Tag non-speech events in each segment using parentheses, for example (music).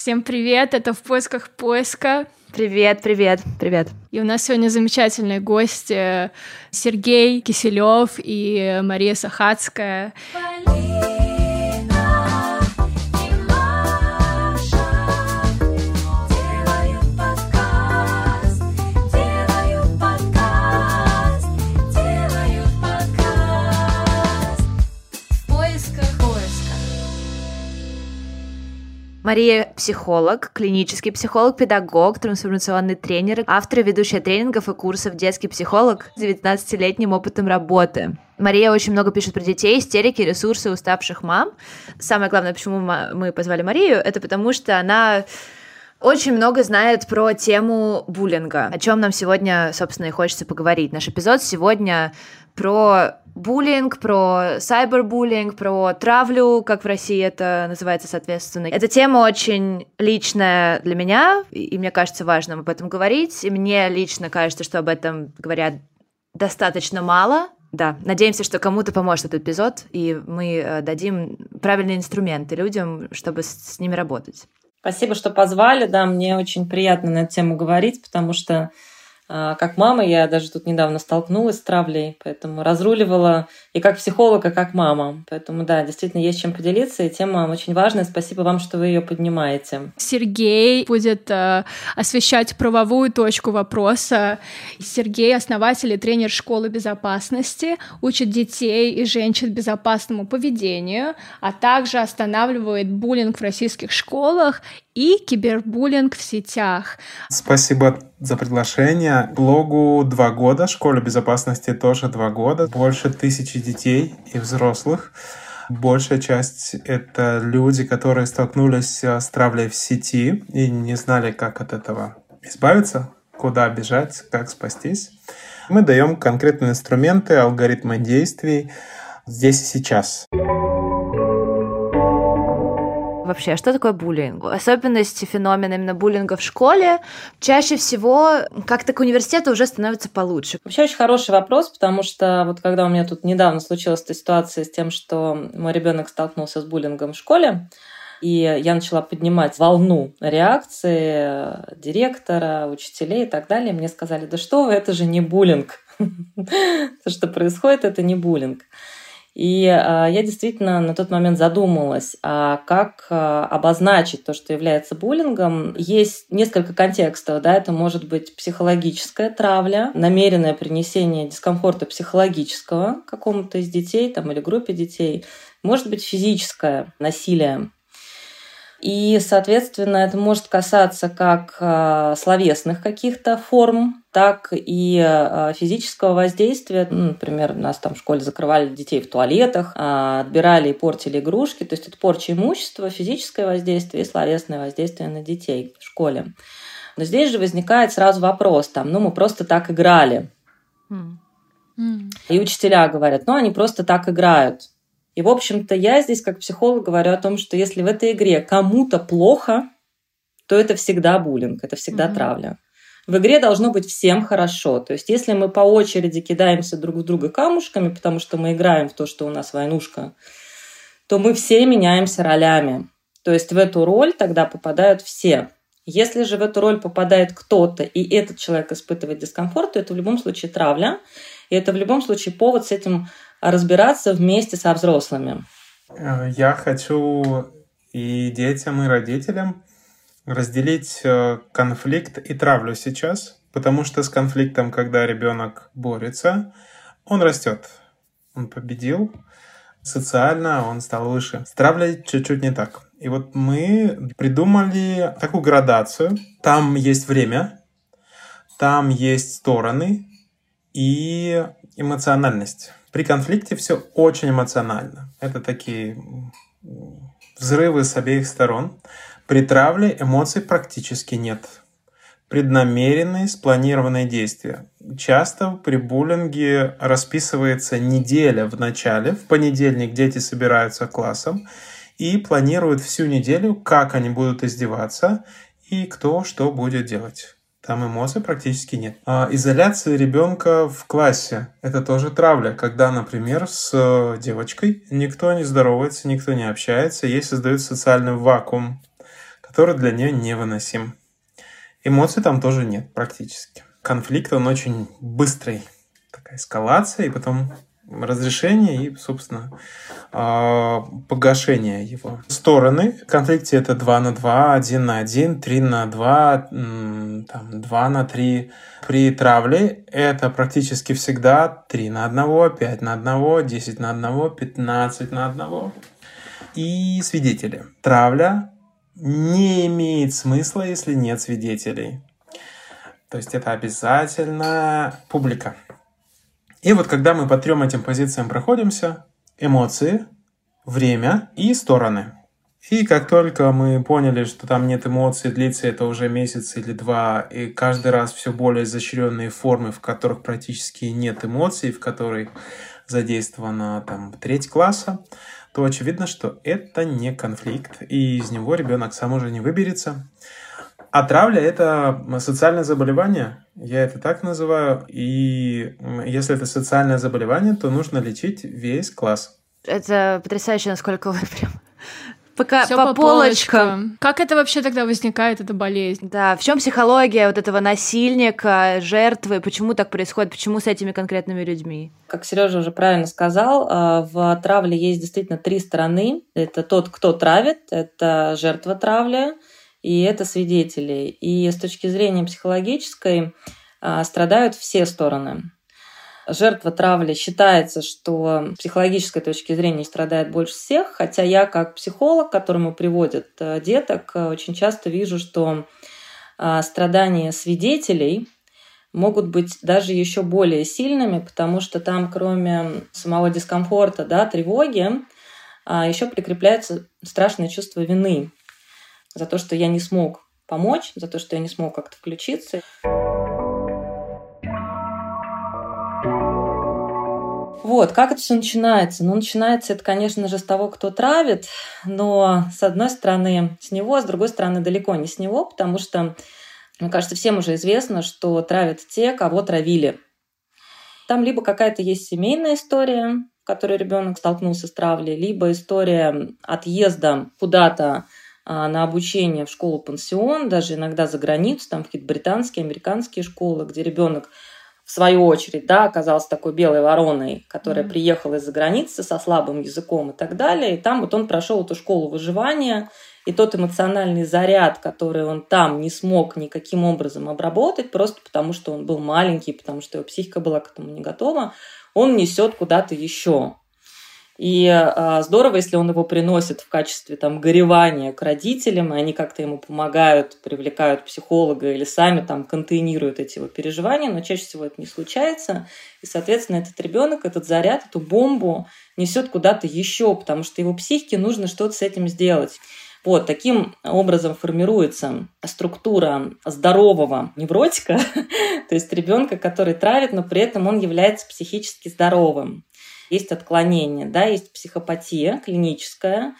Всем привет, это «В поисках поиска». Привет, привет, привет. И у нас сегодня замечательные гости Сергей Киселев и Мария Сахацкая. Полина. Мария – психолог, клинический психолог, педагог, трансформационный тренер, автор и ведущая тренингов и курсов детский психолог с 19-летним опытом работы. Мария очень много пишет про детей, истерики, ресурсы уставших мам. Самое главное, почему мы позвали Марию, это потому что она очень много знает про тему буллинга, о чем нам сегодня, собственно, и хочется поговорить. Наш эпизод сегодня про буллинг, про сайбербуллинг, про травлю, как в России это называется, соответственно. Эта тема очень личная для меня, и мне кажется важным об этом говорить. И мне лично кажется, что об этом говорят достаточно мало. Да, надеемся, что кому-то поможет этот эпизод, и мы э, дадим правильные инструменты людям, чтобы с ними работать. Спасибо, что позвали. Да, мне очень приятно на эту тему говорить, потому что как мама я даже тут недавно столкнулась с травлей, поэтому разруливала и как психолог, и как мама. Поэтому да, действительно есть чем поделиться, и тема очень важная. Спасибо вам, что вы ее поднимаете. Сергей будет э, освещать правовую точку вопроса. Сергей основатель и тренер школы безопасности, учит детей и женщин безопасному поведению, а также останавливает буллинг в российских школах и кибербуллинг в сетях. Спасибо за приглашение. Блогу два года, школе безопасности тоже два года. Больше тысячи детей и взрослых. Большая часть — это люди, которые столкнулись с травлей в сети и не знали, как от этого избавиться, куда бежать, как спастись. Мы даем конкретные инструменты, алгоритмы действий здесь и сейчас вообще, что такое буллинг? Особенности феномена именно буллинга в школе чаще всего как-то к университету уже становится получше. Вообще очень хороший вопрос, потому что вот когда у меня тут недавно случилась эта ситуация с тем, что мой ребенок столкнулся с буллингом в школе, и я начала поднимать волну реакции директора, учителей и так далее. Мне сказали, да что вы, это же не буллинг. (laughs) То, что происходит, это не буллинг. И а, я действительно на тот момент задумалась, а как а, обозначить то, что является буллингом. Есть несколько контекстов. Да? Это может быть психологическая травля, намеренное принесение дискомфорта психологического какому-то из детей там, или группе детей. Может быть физическое насилие и, соответственно, это может касаться как а, словесных каких-то форм, так и а, физического воздействия. Ну, например, нас там в школе закрывали детей в туалетах, а, отбирали и портили игрушки. То есть это порча имущества, физическое воздействие и словесное воздействие на детей в школе. Но здесь же возникает сразу вопрос, там, ну мы просто так играли. Mm. Mm. И учителя говорят, ну они просто так играют. И, в общем-то, я здесь как психолог говорю о том, что если в этой игре кому-то плохо, то это всегда буллинг, это всегда mm-hmm. травля. В игре должно быть всем хорошо. То есть, если мы по очереди кидаемся друг в друга камушками, потому что мы играем в то, что у нас войнушка, то мы все меняемся ролями. То есть в эту роль тогда попадают все. Если же в эту роль попадает кто-то, и этот человек испытывает дискомфорт, то это в любом случае травля. И это в любом случае повод с этим разбираться вместе со взрослыми. Я хочу и детям, и родителям разделить э, конфликт и травлю сейчас, потому что с конфликтом, когда ребенок борется, он растет, он победил, социально он стал выше. С травлей чуть-чуть не так. И вот мы придумали такую градацию. Там есть время, там есть стороны и эмоциональность. При конфликте все очень эмоционально. Это такие взрывы с обеих сторон. При травле эмоций практически нет. Преднамеренные, спланированные действия. Часто при буллинге расписывается неделя в начале. В понедельник дети собираются классом и планируют всю неделю, как они будут издеваться и кто что будет делать. Там эмоций практически нет. А изоляция ребенка в классе – это тоже травля, когда, например, с э, девочкой никто не здоровается, никто не общается, ей создают социальный вакуум, который для нее невыносим. Эмоций там тоже нет практически. Конфликт, он очень быстрый. Такая эскалация, и потом разрешение и, собственно, а, погашение его. Стороны в конфликте это 2 на 2, 1 на 1, 3 на 2, там, 2 на 3. При травле это практически всегда 3 на 1, 5 на 1, 10 на 1, 15 на 1. И свидетели. Травля не имеет смысла, если нет свидетелей. То есть это обязательно публика. И вот когда мы по трем этим позициям проходимся, эмоции, время и стороны. И как только мы поняли, что там нет эмоций, длится это уже месяц или два, и каждый раз все более изощренные формы, в которых практически нет эмоций, в которых задействована там треть класса, то очевидно, что это не конфликт, и из него ребенок сам уже не выберется. А травля – это социальное заболевание, я это так называю, и если это социальное заболевание, то нужно лечить весь класс. Это потрясающе, насколько вы прям (laughs) Пока Всё по, по полочкам. полочкам. Как это вообще тогда возникает, эта болезнь? Да, в чем психология вот этого насильника, жертвы, почему так происходит, почему с этими конкретными людьми? Как Сережа уже правильно сказал, а, в травле есть действительно три стороны. Это тот, кто травит, это жертва травли, и это свидетели. И с точки зрения психологической а, страдают все стороны. Жертва травли считается, что с психологической точки зрения страдает больше всех, хотя я как психолог, которому приводят э, деток, э, очень часто вижу, что а, страдания свидетелей могут быть даже еще более сильными, потому что там, кроме самого дискомфорта, да, тревоги, а, еще прикрепляется страшное чувство вины за то, что я не смог помочь, за то, что я не смог как-то включиться. Вот, как это все начинается? Ну, начинается это, конечно же, с того, кто травит, но, с одной стороны, с него, а с другой стороны, далеко не с него, потому что, мне кажется, всем уже известно, что травят те, кого травили. Там либо какая-то есть семейная история, в которой ребенок столкнулся с травлей, либо история отъезда куда-то на обучение в школу-пансион, даже иногда за границу, там какие-то британские, американские школы, где ребенок в свою очередь, да, оказался такой белой вороной, которая mm-hmm. приехала из-за границы со слабым языком и так далее. И там вот он прошел эту школу выживания, и тот эмоциональный заряд, который он там не смог никаким образом обработать, просто потому что он был маленький, потому что его психика была к этому не готова, он несет куда-то еще. И а, здорово, если он его приносит в качестве там горевания к родителям, и они как-то ему помогают, привлекают психолога или сами там контейнируют эти его переживания, но чаще всего это не случается. И, соответственно, этот ребенок, этот заряд, эту бомбу несет куда-то еще, потому что его психике нужно что-то с этим сделать. Вот, таким образом формируется структура здорового невротика, (laughs) то есть ребенка, который травит, но при этом он является психически здоровым есть отклонение, да, есть психопатия клиническая,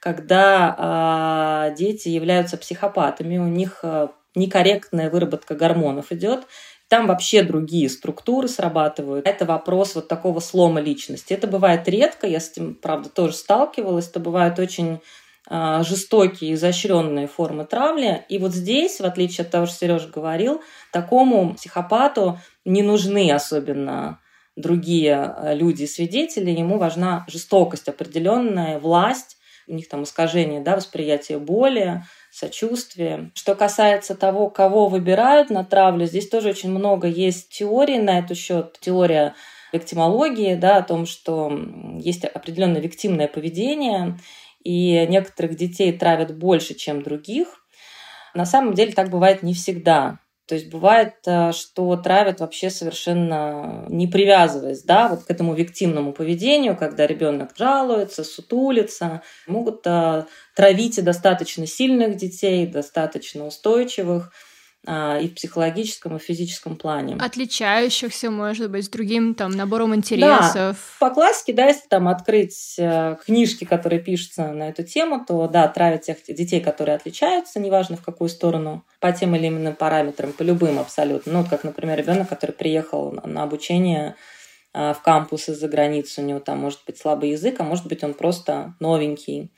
когда э, дети являются психопатами, у них э, некорректная выработка гормонов идет, там вообще другие структуры срабатывают. Это вопрос вот такого слома личности. Это бывает редко, я с этим, правда, тоже сталкивалась. Это бывают очень э, жестокие, изощренные формы травли. И вот здесь, в отличие от того, что Сережа говорил, такому психопату не нужны особенно другие э, люди-свидетели, ему важна жестокость определенная, власть, у них там искажение да, восприятия боли, сочувствия. Что касается того, кого выбирают на травлю, здесь тоже очень много есть теорий на этот счет. Теория виктимологии, да, о том, что есть определенное виктимное поведение, и некоторых детей травят больше, чем других. На самом деле так бывает не всегда. То есть бывает, э, что травят вообще совершенно не привязываясь, да, вот к этому виктимному поведению, когда ребенок жалуется, сутулится, могут э, травить и достаточно сильных детей, достаточно устойчивых, и в психологическом, и в физическом плане. Отличающихся, может быть, с другим там набором интересов. Да. По классике, да, если там открыть э, книжки, которые пишутся на эту тему, то да, травят тех детей, которые отличаются, неважно в какую сторону, по тем или иным параметрам, по любым абсолютно. Ну, как, например, ребенок, который приехал на обучение э, в кампус из-за границы, у него там может быть слабый язык, а может быть он просто новенький.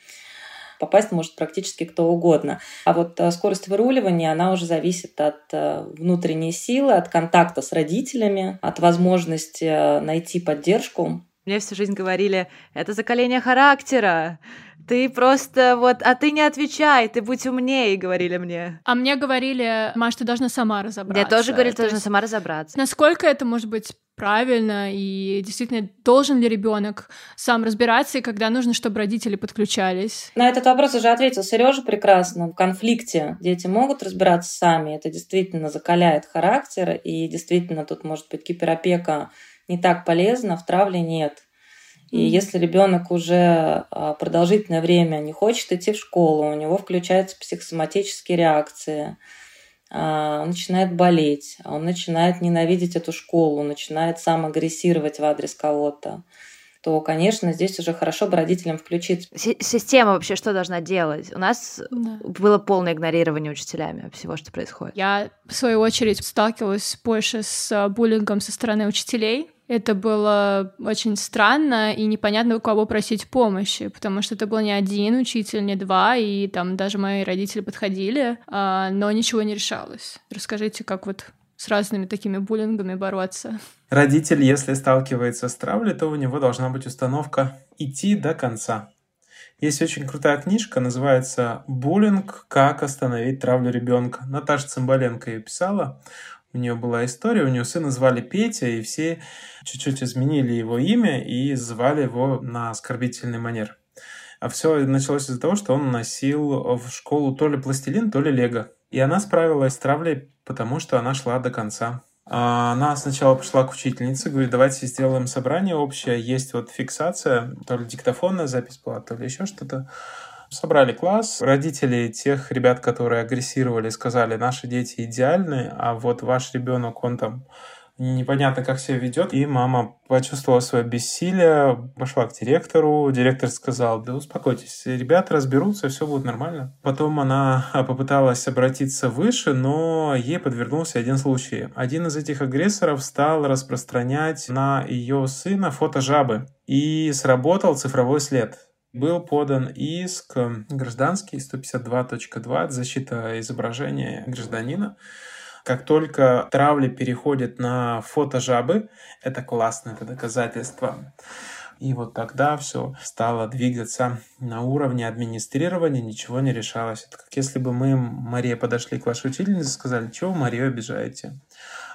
Попасть может практически кто угодно. А вот э, скорость выруливания, она уже зависит от э, внутренней силы, от контакта с родителями, от возможности э, найти поддержку. Мне всю жизнь говорили, это закаление характера, ты просто вот, а ты не отвечай, ты будь умнее, говорили мне. А мне говорили, Маш, ты должна сама разобраться. Мне тоже говорили, ты должна сама разобраться. Насколько это может быть правильно и действительно должен ли ребенок сам разбираться и когда нужно, чтобы родители подключались? На этот вопрос уже ответил Сережа прекрасно. В конфликте дети могут разбираться сами, это действительно закаляет характер, и действительно тут может быть гиперопека не так полезна, в травле нет. И mm-hmm. если ребенок уже а, продолжительное время не хочет идти в школу, у него включаются психосоматические реакции, а, он начинает болеть, он начинает ненавидеть эту школу, начинает сам агрессировать в адрес кого-то, то, конечно, здесь уже хорошо бы родителям включить. Система вообще что должна делать? У нас да. было полное игнорирование учителями всего, что происходит. Я, в свою очередь, сталкивалась больше с а, буллингом со стороны учителей, это было очень странно и непонятно у кого просить помощи, потому что это был не один учитель, не два, и там даже мои родители подходили, а, но ничего не решалось. Расскажите, как вот с разными такими буллингами бороться. Родитель, если сталкивается с травлей, то у него должна быть установка идти до конца. Есть очень крутая книжка, называется «Буллинг. Как остановить травлю ребенка». Наташа Цымбаленко ее писала у нее была история, у нее сына звали Петя, и все чуть-чуть изменили его имя и звали его на оскорбительный манер. А все началось из-за того, что он носил в школу то ли пластилин, то ли лего. И она справилась с травлей, потому что она шла до конца. А она сначала пошла к учительнице, говорит, давайте сделаем собрание общее, есть вот фиксация, то ли диктофонная запись была, то ли еще что-то. Собрали класс. Родители тех ребят, которые агрессировали, сказали, наши дети идеальны, а вот ваш ребенок, он там непонятно, как себя ведет. И мама почувствовала свое бессилие, пошла к директору. Директор сказал, да успокойтесь, ребята разберутся, все будет нормально. Потом она попыталась обратиться выше, но ей подвернулся один случай. Один из этих агрессоров стал распространять на ее сына фото жабы. И сработал цифровой след был подан иск гражданский 152.2 защита изображения гражданина. Как только травли переходит на фото жабы, это классно, это доказательство. И вот тогда все стало двигаться на уровне администрирования, ничего не решалось. Это как если бы мы, Мария, подошли к вашей учительнице и сказали, чего вы Марию обижаете?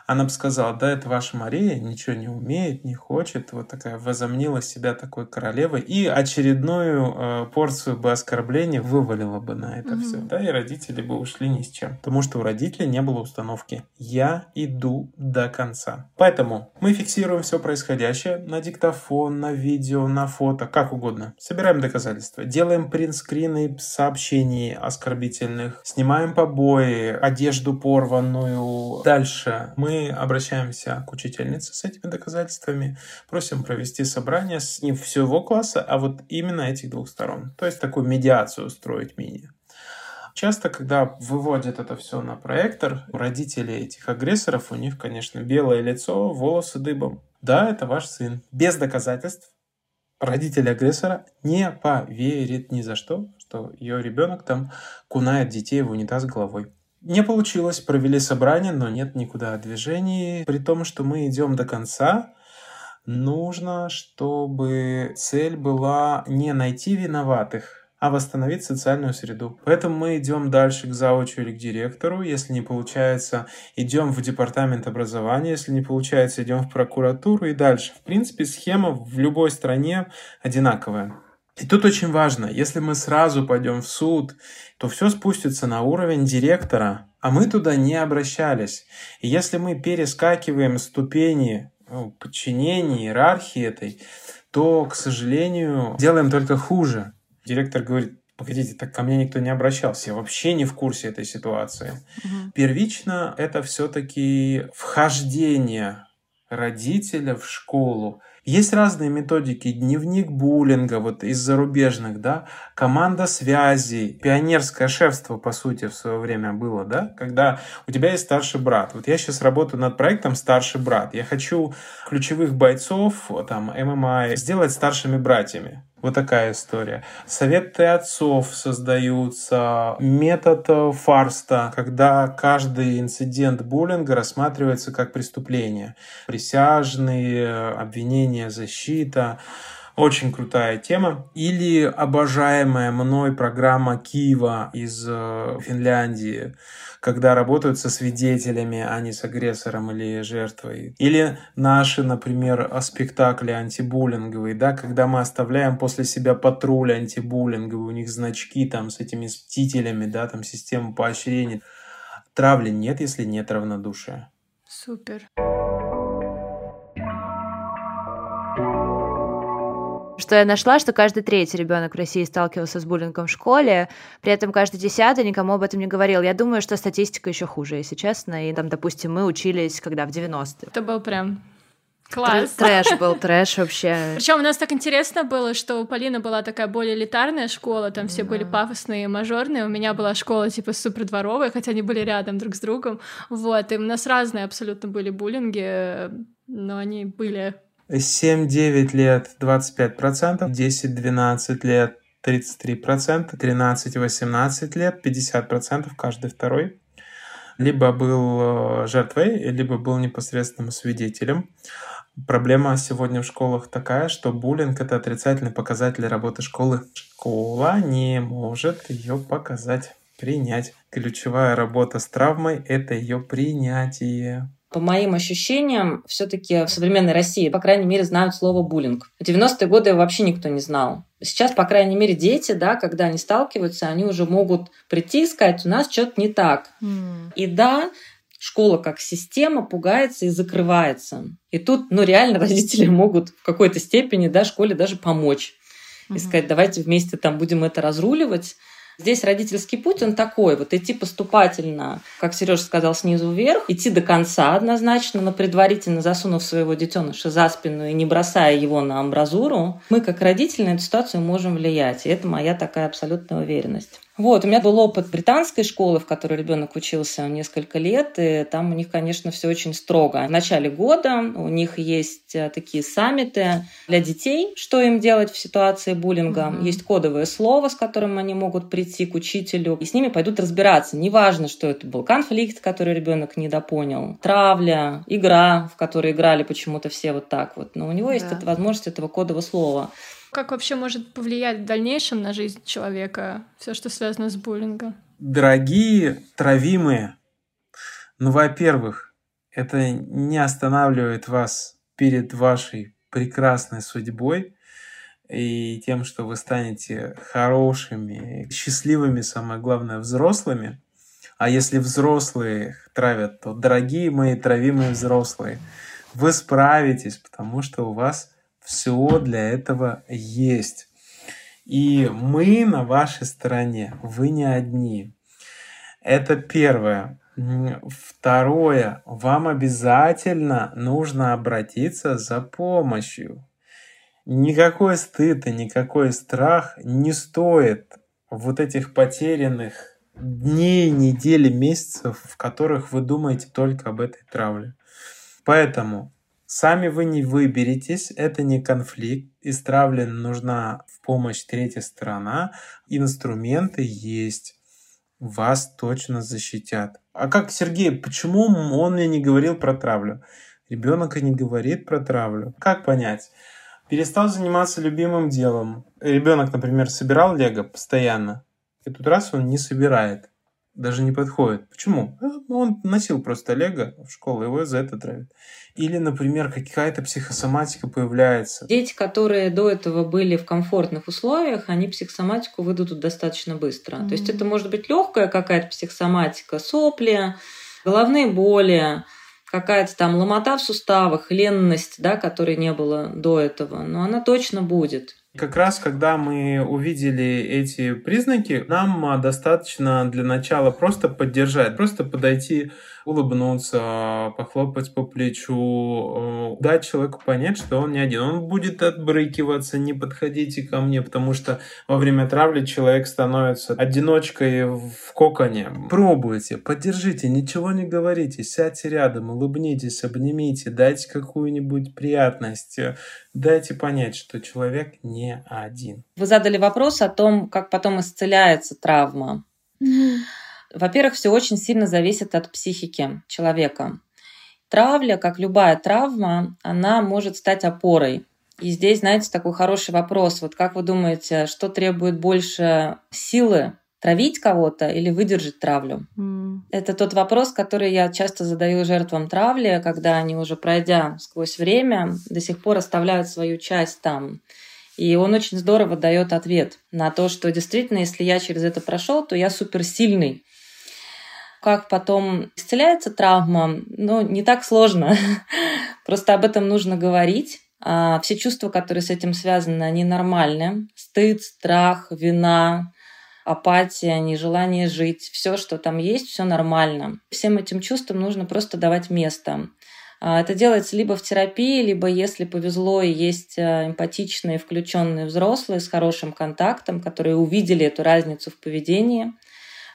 Она бы сказала, да, это ваша Мария, ничего не умеет, не хочет, вот такая возомнила себя такой королевой, и очередную э, порцию бы оскорблений вывалила бы на это mm-hmm. все, да, и родители бы ушли ни с чем, потому что у родителей не было установки «я иду до конца». Поэтому мы фиксируем все происходящее на диктофон, на видео, на фото, как угодно. Собираем доказательства, делаем принтскрины сообщений оскорбительных, снимаем побои, одежду порванную. Дальше мы мы обращаемся к учительнице с этими доказательствами, просим провести собрание с не всего класса, а вот именно этих двух сторон. То есть такую медиацию устроить мини. Часто, когда выводят это все на проектор, родители этих агрессоров, у них, конечно, белое лицо, волосы дыбом. Да, это ваш сын. Без доказательств родитель агрессора не поверит ни за что, что ее ребенок там кунает детей в унитаз головой. Не получилось, провели собрание, но нет никуда движений. При том, что мы идем до конца, нужно, чтобы цель была не найти виноватых, а восстановить социальную среду. Поэтому мы идем дальше к заучу или к директору. Если не получается, идем в департамент образования. Если не получается, идем в прокуратуру и дальше. В принципе, схема в любой стране одинаковая. И тут очень важно, если мы сразу пойдем в суд, то все спустится на уровень директора, а мы туда не обращались. И если мы перескакиваем ступени ну, подчинения, иерархии этой, то, к сожалению, делаем только хуже. Директор говорит, погодите, так ко мне никто не обращался, я вообще не в курсе этой ситуации. Угу. Первично это все-таки вхождение родителя в школу Есть разные методики. Дневник буллинга, вот из зарубежных, да, команда связи, пионерское шефство, по сути, в свое время было, да, когда у тебя есть старший брат. Вот я сейчас работаю над проектом «Старший брат». Я хочу ключевых бойцов, там, ММА, сделать старшими братьями. Вот такая история. Советы отцов создаются. Метод э, фарста, когда каждый инцидент буллинга рассматривается как преступление. Присяжные, обвинения, защита. Очень крутая тема. Или обожаемая мной программа Киева из э, Финляндии когда работают со свидетелями, а не с агрессором или жертвой. Или наши, например, спектакли антибуллинговые, да, когда мы оставляем после себя патруль антибуллинговый, у них значки там с этими мстителями, да, там система поощрений. Травли нет, если нет равнодушия. Супер. Что я нашла, что каждый третий ребенок в России сталкивался с буллингом в школе, при этом каждый десятый никому об этом не говорил. Я думаю, что статистика еще хуже, если честно. И там, допустим, мы учились, когда в 90-е. Это был прям Класс. Трэш был, (laughs) трэш вообще. Причем у нас так интересно было, что у Полины была такая более элитарная школа, там все были пафосные, мажорные. У меня была школа типа супер дворовая, хотя они были рядом друг с другом. Вот, и у нас разные абсолютно были буллинги, но они были 7-9 лет 25%, 10-12 лет 33%, 13-18 лет 50% каждый второй. Либо был э, жертвой, либо был непосредственным свидетелем. Проблема сегодня в школах такая, что буллинг — это отрицательный показатель работы школы. Школа не может ее показать, принять. Ключевая работа с травмой — это ее принятие. По моим ощущениям, все-таки в современной России, по крайней мере, знают слово буллинг. В 90-е годы вообще никто не знал. Сейчас, по крайней мере, дети, да, когда они сталкиваются, они уже могут прийти и сказать, у нас что-то не так. Mm. И да, школа как система пугается и закрывается. И тут, ну, реально (laughs) родители могут в какой-то степени, да, школе даже помочь. Mm-hmm. И сказать, давайте вместе там будем это разруливать. Здесь родительский путь, он такой, вот идти поступательно, как Сережа сказал, снизу вверх, идти до конца однозначно, но предварительно засунув своего детеныша за спину и не бросая его на амбразуру, мы как родители на эту ситуацию можем влиять. И это моя такая абсолютная уверенность. Вот, у меня был опыт британской школы, в которой ребенок учился несколько лет, и там у них, конечно, все очень строго. В начале года у них есть э, такие саммиты для детей, что им делать в ситуации буллинга. Mm-hmm. Есть кодовое слово, с которым они могут прийти к учителю, и с ними пойдут разбираться. Неважно, что это был конфликт, который ребенок недопонял, травля, игра, в которой играли почему-то все вот так вот. Но у него есть эта возможность этого кодового слова. Как вообще может повлиять в дальнейшем на жизнь человека все, что связано с буллингом? Дорогие травимые, ну, во-первых, это не останавливает вас перед вашей прекрасной судьбой и тем, что вы станете хорошими, счастливыми, самое главное, взрослыми. А если взрослые травят, то, дорогие мои травимые взрослые, вы справитесь, потому что у вас все для этого есть. И мы на вашей стороне, вы не одни. Это первое. Второе, вам обязательно нужно обратиться за помощью. Никакой стыд и никакой страх не стоит вот этих потерянных дней, недель, месяцев, в которых вы думаете только об этой травле. Поэтому Сами вы не выберетесь, это не конфликт. Из травли нужна в помощь третья сторона. Инструменты есть. Вас точно защитят. А как, Сергей, почему он мне не говорил про травлю? Ребенок и не говорит про травлю. Как понять? Перестал заниматься любимым делом. Ребенок, например, собирал лего постоянно. И тут раз он не собирает даже не подходит. Почему? Э, ну, он носил просто лего в школу, его за это травят. Или, например, какая-то психосоматика появляется. Дети, которые до этого были в комфортных условиях, они психосоматику выдадут достаточно быстро. Mm-hmm. То есть это может быть легкая какая-то психосоматика, сопли, головные боли, какая-то там ломота в суставах, ленность, да, которой не было до этого, но она точно будет. Как раз, когда мы увидели эти признаки, нам достаточно для начала просто поддержать, просто подойти улыбнуться, похлопать по плечу, э, дать человеку понять, что он не один. Он будет отбрыкиваться, не подходите ко мне, потому что во время травли человек становится одиночкой в коконе. Пробуйте, поддержите, ничего не говорите, сядьте рядом, улыбнитесь, обнимите, дайте какую-нибудь приятность, дайте понять, что человек не один. Вы задали вопрос о том, как потом исцеляется травма. Во-первых, все очень сильно зависит от психики человека. Травля, как любая травма, она может стать опорой. И здесь, знаете, такой хороший вопрос. Вот как вы думаете, что требует больше силы? Травить кого-то или выдержать травлю? Mm. Это тот вопрос, который я часто задаю жертвам травли, когда они уже пройдя сквозь время, до сих пор оставляют свою часть там. И он очень здорово дает ответ на то, что действительно, если я через это прошел, то я суперсильный. Как потом исцеляется травма, ну, не так сложно. (laughs) Просто об этом нужно говорить. А все чувства, которые с этим связаны, они нормальны. Стыд, страх, вина, апатия, нежелание жить, все, что там есть, все нормально. Всем этим чувствам нужно просто давать место. А это делается либо в терапии, либо, если повезло, и есть э, эмпатичные, включенные взрослые с хорошим контактом, которые увидели эту разницу в поведении –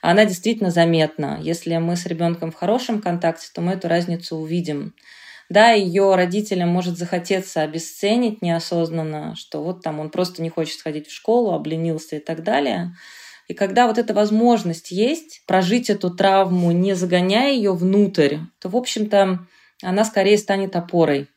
она действительно заметна. Если мы с ребенком в хорошем контакте, то мы эту разницу увидим. Да, ее родителям может захотеться обесценить неосознанно, что вот там он просто не хочет ходить в школу, обленился и так далее. И когда вот эта возможность есть, прожить эту травму, не загоняя ее внутрь, то, в общем-то, она скорее станет опорой.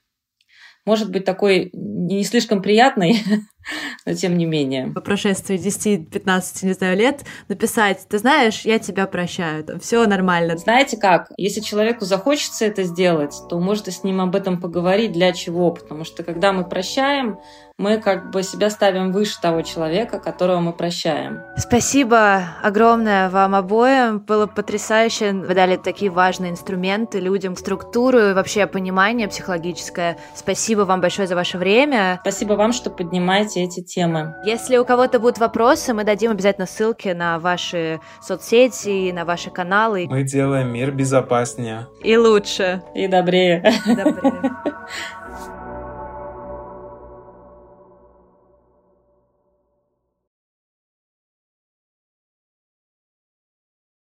Может быть, такой не слишком приятной, (laughs) но тем не менее. По прошествии 10-15, не знаю, лет написать, ты знаешь, я тебя прощаю, там все нормально. Знаете как, если человеку захочется это сделать, то можно с ним об этом поговорить, для чего, потому что когда мы прощаем, мы как бы себя ставим выше того человека, которого мы прощаем. Спасибо огромное вам обоим. Было потрясающе. Вы дали такие важные инструменты людям, структуру и вообще понимание психологическое. Спасибо вам большое за ваше время. Спасибо вам, что поднимаете эти темы. Если у кого-то будут вопросы, мы дадим обязательно ссылки на ваши соцсети, на ваши каналы. Мы делаем мир безопаснее. И лучше. И добрее. Добрее. (laughs)